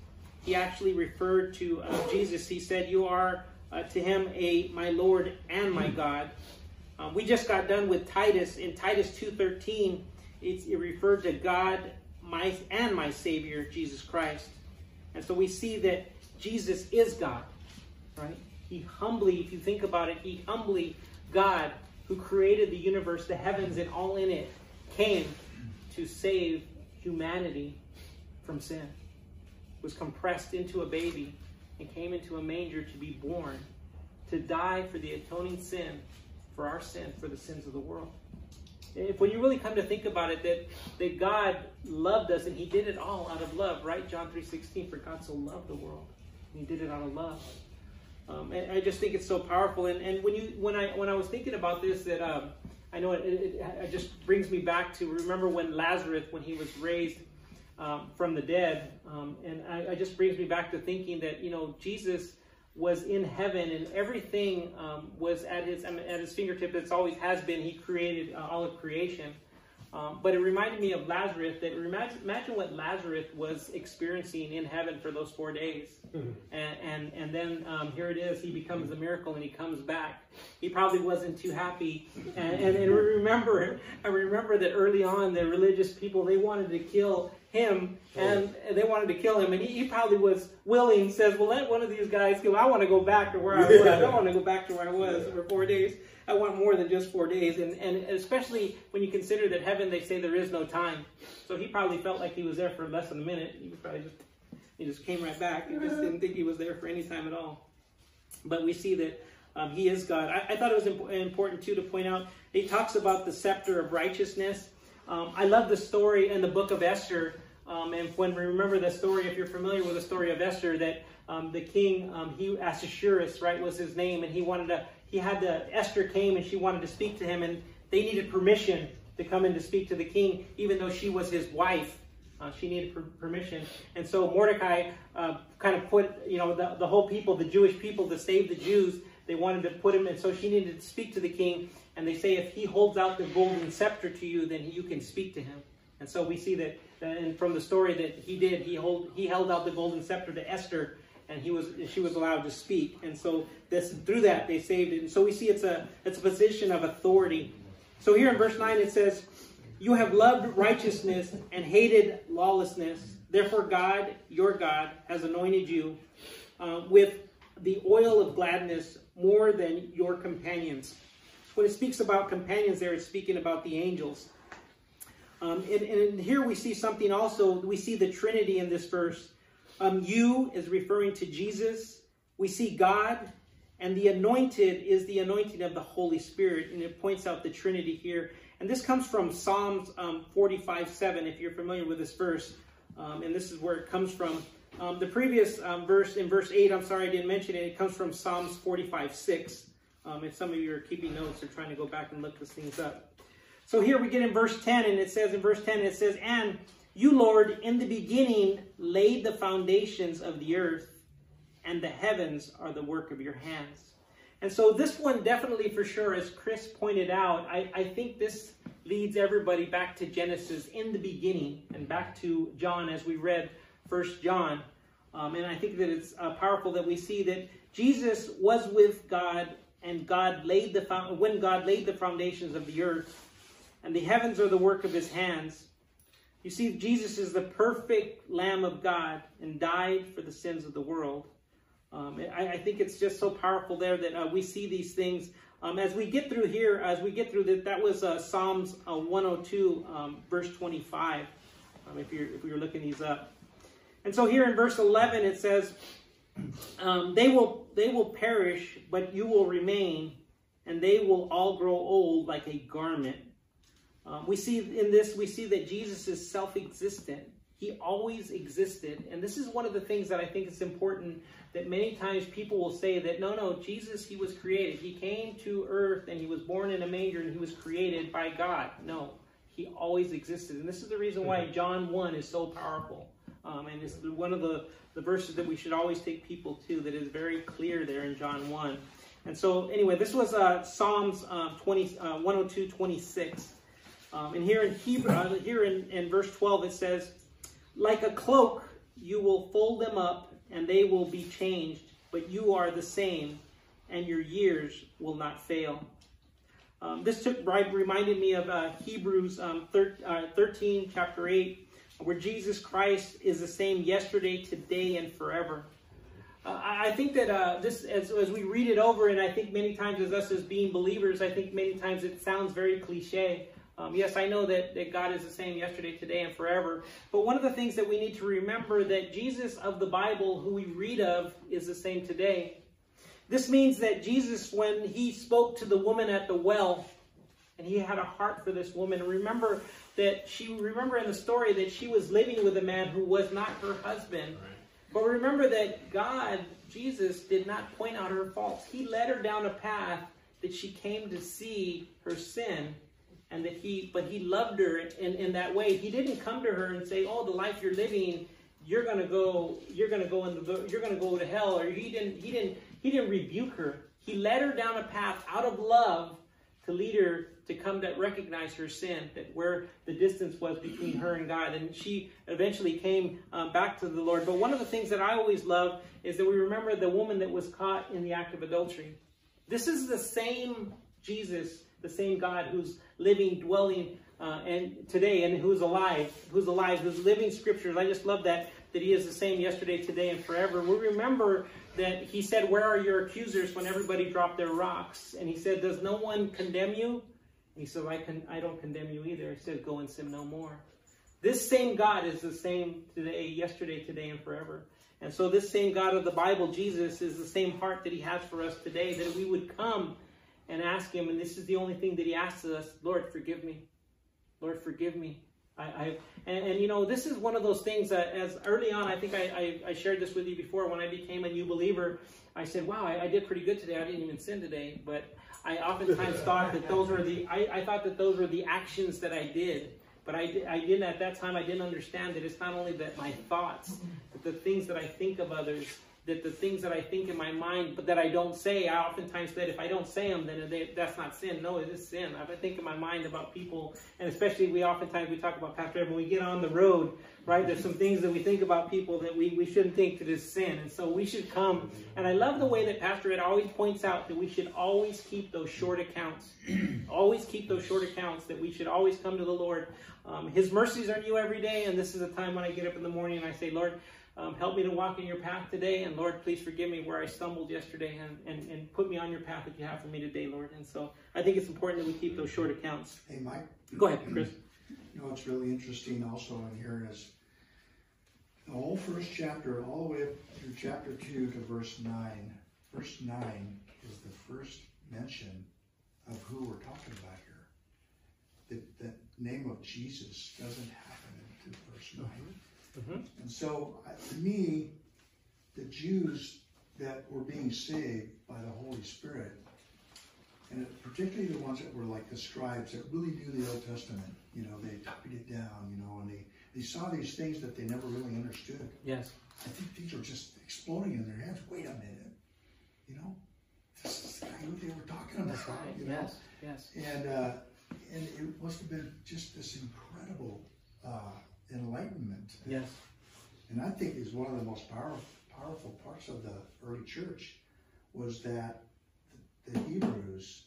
he actually referred to uh, Jesus. He said, You are uh, to him a my Lord and my God. Um, we just got done with Titus. In Titus 2.13, it referred to God my and my Savior, Jesus Christ. And so we see that Jesus is God, right? He humbly, if you think about it, he humbly, God, who created the universe, the heavens, and all in it, came to save humanity from sin. Was compressed into a baby and came into a manger to be born, to die for the atoning sin, for our sin, for the sins of the world. If when you really come to think about it, that, that God loved us and He did it all out of love, right? John 3.16, for God so loved the world. And He did it out of love. Um, and I just think it's so powerful. And, and when you when I when I was thinking about this, that um, I know it, it, it, just brings me back to remember when Lazarus when he was raised um, from the dead, um, and I, I, just brings me back to thinking that you know Jesus was in heaven and everything um, was at his at his fingertip. It's always has been. He created uh, all of creation. Um, but it reminded me of Lazarus. That imagine, imagine what Lazarus was experiencing in heaven for those four days, mm-hmm. and, and and then um, here it is. He becomes a miracle, and he comes back. He probably wasn't too happy. And, and, and remember, I remember that early on, the religious people they wanted to kill him, and they wanted to kill him, and he, he probably was willing. Says, "Well, let one of these guys go. I want to go back to where I was. I don't want to go back to where I was for four days." I want more than just four days. And, and especially when you consider that heaven, they say there is no time. So he probably felt like he was there for less than a minute. He probably just, he just came right back. He just didn't think he was there for any time at all. But we see that um, he is God. I, I, thought it was imp- important too to point out, he talks about the scepter of righteousness. Um, I love the story in the book of Esther. Um, and when we remember the story, if you're familiar with the story of Esther, that um, the king, um, he Ahasuerus, right, was his name, and he wanted to he had the Esther came and she wanted to speak to him, and they needed permission to come in to speak to the king, even though she was his wife. Uh, she needed per- permission, and so Mordecai uh, kind of put, you know, the, the whole people, the Jewish people, to save the Jews. They wanted to put him, and so she needed to speak to the king. And they say, if he holds out the golden scepter to you, then you can speak to him. And so we see that, and from the story that he did, he hold he held out the golden scepter to Esther, and he was she was allowed to speak. And so this through that they saved it. And so we see it's a it's a position of authority. So here in verse 9 it says, You have loved righteousness and hated lawlessness. Therefore God, your God, has anointed you uh, with the oil of gladness more than your companions. When it speaks about companions there, it's speaking about the angels. Um, and, and here we see something also, we see the Trinity in this verse. Um, you is referring to Jesus. We see God, and the anointed is the anointing of the Holy Spirit, and it points out the Trinity here. And this comes from Psalms um, 45 7, if you're familiar with this verse. Um, and this is where it comes from. Um, the previous um, verse, in verse 8, I'm sorry I didn't mention it, it comes from Psalms 45 6. Um, if some of you are keeping notes or trying to go back and look these things up. So here we get in verse 10, and it says in verse 10, it says, And you, Lord, in the beginning laid the foundations of the earth, and the heavens are the work of your hands. And so this one definitely for sure, as Chris pointed out, I, I think this leads everybody back to Genesis in the beginning and back to John as we read First John. Um, and I think that it's uh, powerful that we see that Jesus was with God and God laid the when God laid the foundations of the earth and the heavens are the work of his hands. You see, Jesus is the perfect Lamb of God and died for the sins of the world. Um, I, I, think it's just so powerful there that uh, we see these things. Um, as we get through here, as we get through that, that was uh, Psalms uh, 102, um, verse 25, um, if, you're, if you're looking these up. And so here in verse 11, it says, um, they, will, they will perish, but you will remain, and they will all grow old like a garment. Um, we see in this, we see that Jesus is self-existent. He always existed. And this is one of the things that I think is important that many times people will say that, no, no, Jesus, he was created. He came to earth and he was born in a manger and he was created by God. No, he always existed. And this is the reason why mm-hmm. John 1 is so powerful. Um, and it's one of the, the verses that we should always take people to that is very clear there in John 1. And so, anyway, this was uh, Psalms uh, 20, uh, 102, 26. Um, and here in Hebrew, uh, here in, in verse 12, it says, like a cloak, you will fold them up, and they will be changed, but you are the same, and your years will not fail. Um, this took reminded me of uh, Hebrews um, thir- uh, 13, chapter 8, where Jesus Christ is the same yesterday, today, and forever. Uh, I think that uh, this, as, as we read it over, and I think many times as us as being believers, I think many times it sounds very cliche. Um, yes, I know that, that God is the same yesterday, today, and forever. But one of the things that we need to remember that Jesus of the Bible, who we read of, is the same today. This means that Jesus, when he spoke to the woman at the well, and he had a heart for this woman, remember that she remember in the story that she was living with a man who was not her husband. Right. But remember that God, Jesus, did not point out her faults. He led her down a path that she came to see her sin and that he but he loved her in, in that way. He didn't come to her and say oh the life you're living you're to go you're to go in the you're to go to hell. Or he didn't he didn't he didn't rebuke her. He led her down a path out of love to lead her to come to recognize her sin that where the distance was between her and god. And she eventually came um, back to the lord. But one of the things that i always love is that we remember the woman that was caught in the act of adultery. This is the same jesus the same God who's living, dwelling, uh, and today, and who's alive, who's alive, who's living scriptures. I just love that that He is the same yesterday, today, and forever. We remember that He said, "Where are your accusers?" When everybody dropped their rocks, and He said, "Does no one condemn you?" And He said, "I can, I don't condemn you either." He said, "Go and sin no more." This same God is the same today, yesterday, today, and forever. And so, this same God of the Bible, Jesus, is the same heart that He has for us today, that we would come and ask Him, and this is the only thing that He asks us Lord, forgive me. Lord, forgive me. I, I and, and, you know, this is one of those things that as early on, I think I, I, I, shared this with you before when I became a new believer. I said, wow, I, I did pretty good today. I didn't even sin today. But I oftentimes [LAUGHS] thought that those were the, I, I thought that those were the actions that I did. But I, I didn't, at that time, I didn't understand that it's not only that my thoughts, but the things that I think of others that the things that I think in my mind, but that I don't say, I oftentimes said if I don't say them, then they, that's not sin. No, it is sin. I think in my mind about people, and especially we oftentimes we talk about Pastor Ed, when we get on the road, right? There's some things that we think about people that we, we shouldn't think that is sin, and so we should come. And I love the way that Pastor Ed always points out that we should always keep those short accounts, [CLEARS THROAT] always keep those short accounts. That we should always come to the Lord. Um, His mercies are new every day, and this is a time when I get up in the morning and I say, Lord. Um, help me to walk in your path today. And Lord, please forgive me where I stumbled yesterday and, and, and put me on your path that you have for me today, Lord. And so I think it's important that we keep those short accounts. Hey, Mike. Go ahead, Chris. You know, what's really interesting also in here is the whole first chapter, all the way up through chapter 2 to verse 9. Verse 9 is the first mention of who we're talking about here. The, the name of Jesus doesn't happen until verse 9. Mhm. And so, to me, the Jews that were being saved by the Holy Spirit, and particularly the ones that were like the scribes that really knew the Old Testament, you know, they copied it down, you know, and they, they saw these things that they never really understood. Yes. I think things were just exploding in their heads. Wait a minute, you know, this is the guy who they were talking about. That's right. You know? Yes. Yes. And uh, and it must have been just this incredible uh, enlightenment. Yes. And I think is one of the most powerful powerful parts of the early church was that the, the Hebrews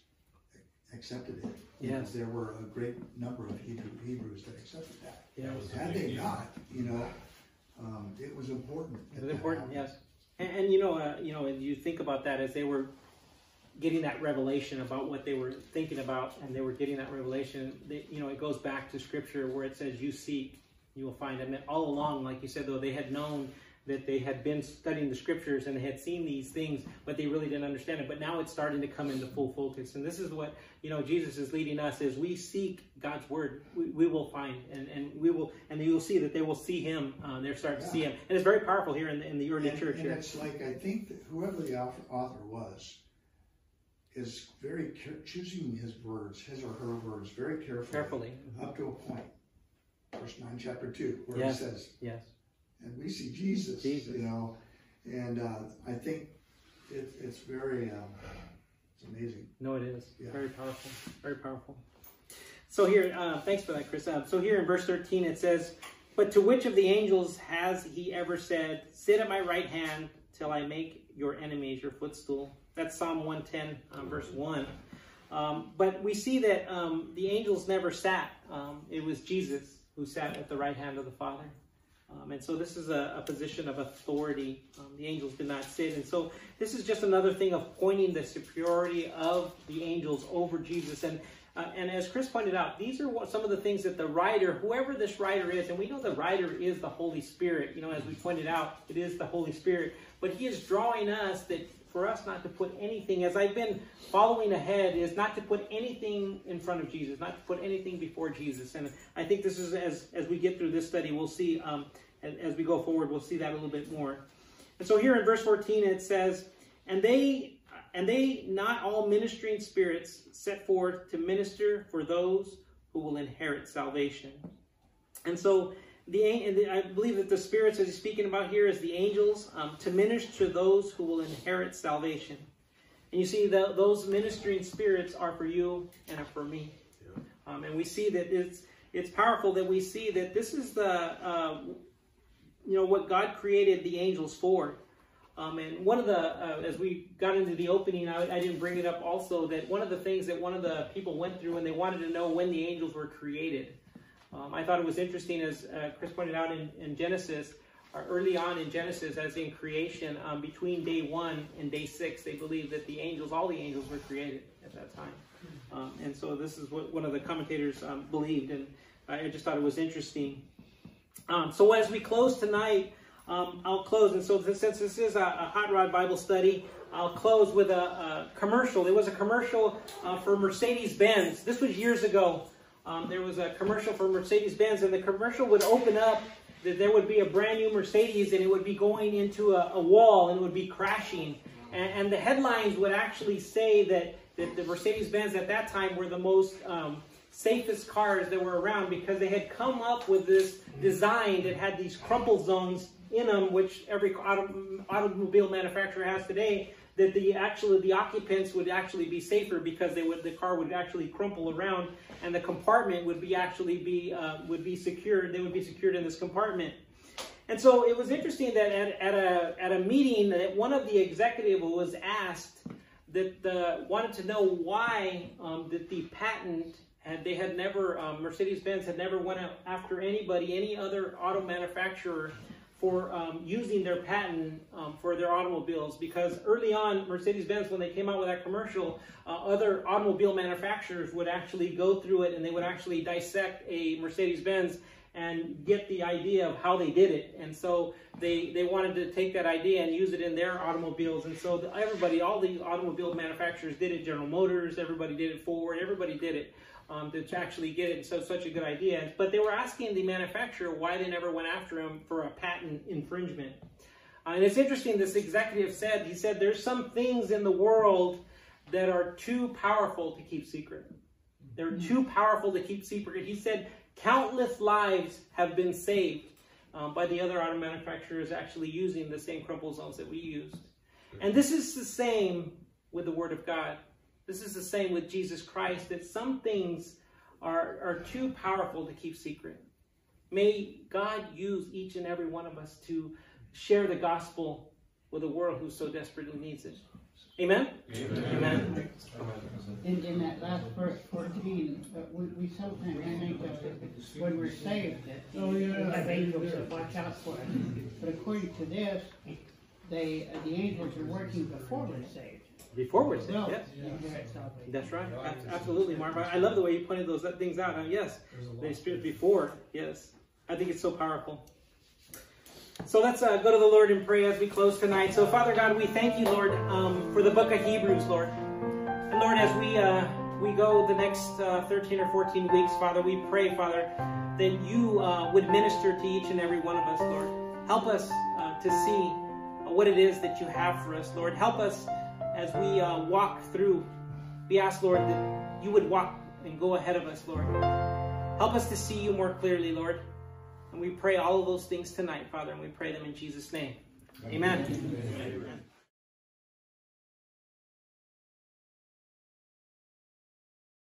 accepted it. Yes. There were a great number of Hebrew, Hebrews that accepted that. Yes. Had they not, you know, um, it was important. It was important, happened. yes. And, and you know, uh, you know, and you think about that as they were getting that revelation about what they were thinking about, and they were getting that revelation. They, you know, it goes back to Scripture where it says, "You seek, you will find." I mean, all along, like you said, though they had known that they had been studying the Scriptures and they had seen these things, but they really didn't understand it. But now it's starting to come into full focus, and this is what you know Jesus is leading us: as we seek God's word, we, we will find, and, and we will, and you'll see that they will see Him. Uh, they're starting to see Him, and it's very powerful here in the, in the early and, church. and here. it's like I think that whoever the author, was is very choosing his words, his or her words, very carefully, Carefully. up to a point. Verse nine, chapter two, where Yes. he says, Yes. "And we see Jesus." Jesus. You know, and uh, I think it, it's very, um, it's amazing. No, it is. Yeah. Very powerful. Very powerful. So here, uh, thanks for that, Chris. Uh, so here in verse 13 it says, But to which of the angels has he ever said, Sit at my right hand till I make your enemies your footstool? That's Psalm 110, uh, verse 1. Um, but we see that um, the angels never sat. Um, it was Jesus who sat at the right hand of the Father. Um, and so this is a, a position of authority. Um, the angels did not sit. And so this is just another thing of pointing the superiority of the angels over Jesus. And uh, and as Chris pointed out, these are what, some of the things that the writer, whoever this writer is, and we know the writer is the Holy Spirit. You know, as we pointed out, it is the Holy Spirit. But he is drawing us that for us not to put anything, as I've been following ahead, is not to put anything in front of Jesus, not to put anything before Jesus. And I think this is as as we get through this study, we'll see. Um, as we go forward, we'll see that a little bit more. And so here in verse 14 it says, "And they and they not all ministering spirits set forth to minister for those who will inherit salvation." And so the, I believe that the spirits that he's speaking about here is the angels um, to minister to those who will inherit salvation. And you see that those ministering spirits are for you and are for me. Um, and we see that it's it's powerful that we see that this is the uh, you know what God created the angels for. Um, and one of the uh, as we got into the opening, I, I didn't bring it up also that one of the things that one of the people went through and they wanted to know when the angels were created. Um, I thought it was interesting as uh, Chris pointed out in, in Genesis. Early on in Genesis, as in creation, um, between day one and day six, they believe that the angels, all the angels, were created at that time. Um, and so this is what one of the commentators um, believed, and I just thought it was interesting. Um, so as we close tonight, um, I'll close, and so since this is a, a Hot Rod Bible study, I'll close with a, a commercial. There was a commercial uh, for Mercedes Benz. This was years ago. Um, there was a commercial for Mercedes Benz, and the commercial would open up that there would be a brand new Mercedes, and it would be going into a, a wall, and would be crashing. And, and the headlines would actually say that, that the Mercedes Benz at that time were the most um, safest cars that were around because they had come up with this design that had these crumple zones in them, which every auto, automobile manufacturer has today. That the actually the occupants would actually be safer because they would the car would actually crumple around and the compartment would be actually be uh, would be secured. They would be secured in this compartment. And so it was interesting that at, at a at a meeting that one of the executive was asked that the, wanted to know why um, that the patent had they had never um, Mercedes Benz had never went after anybody any other auto manufacturer for um, using their patent um, for their automobiles because early on Mercedes Benz when they came out with that commercial uh, other automobile manufacturers would actually go through it and they would actually dissect a Mercedes Benz and get the idea of how they did it. And so they they wanted to take that idea and use it in their automobiles. And so the, everybody, all the automobile manufacturers did it. General Motors, everybody did it. Ford, everybody did it. Um, to actually get it, so such a good idea. But they were asking the manufacturer why they never went after him for a patent infringement. Uh, and it's interesting. This executive said he said there's some things in the world that are too powerful to keep secret. They're too powerful to keep secret. He said countless lives have been saved um, by the other auto manufacturers actually using the same crumple zones that we used. And this is the same with the Word of God. This is the same with Jesus Christ, that some things are, are too powerful to keep secret. May God use each and every one of us to share the gospel with a world who so desperately needs it. Amen? Amen. Amen. In, in that last verse 14, uh, we, we sometimes think that when we're saved, that Oh, yeah. we have angels that watch out for us. But according to this, they, uh, the angels are working before we're saved. Before we're saved, Well, yes. inherit. That's right. Ab- Absolutely, Marv. I I love the way you pointed those things out. Yes, the Spirit before. Yes, I think it's so powerful. So let's uh, go to the Lord and pray as we close tonight. So, Father God, we thank you, Lord, um, for the book of Hebrews, Lord. And Lord, as we uh, we go the next uh, 13 or 14 weeks, Father, we pray, Father, that you uh, would minister to each and every one of us, Lord. Help us uh, to see what it is that you have for us, Lord. Help us as we uh, walk through. We ask, Lord, that you would walk and go ahead of us, Lord. Help us to see you more clearly, Lord. And we pray all of those things tonight, Father, and we pray them in Jesus' name. Amen. Amen.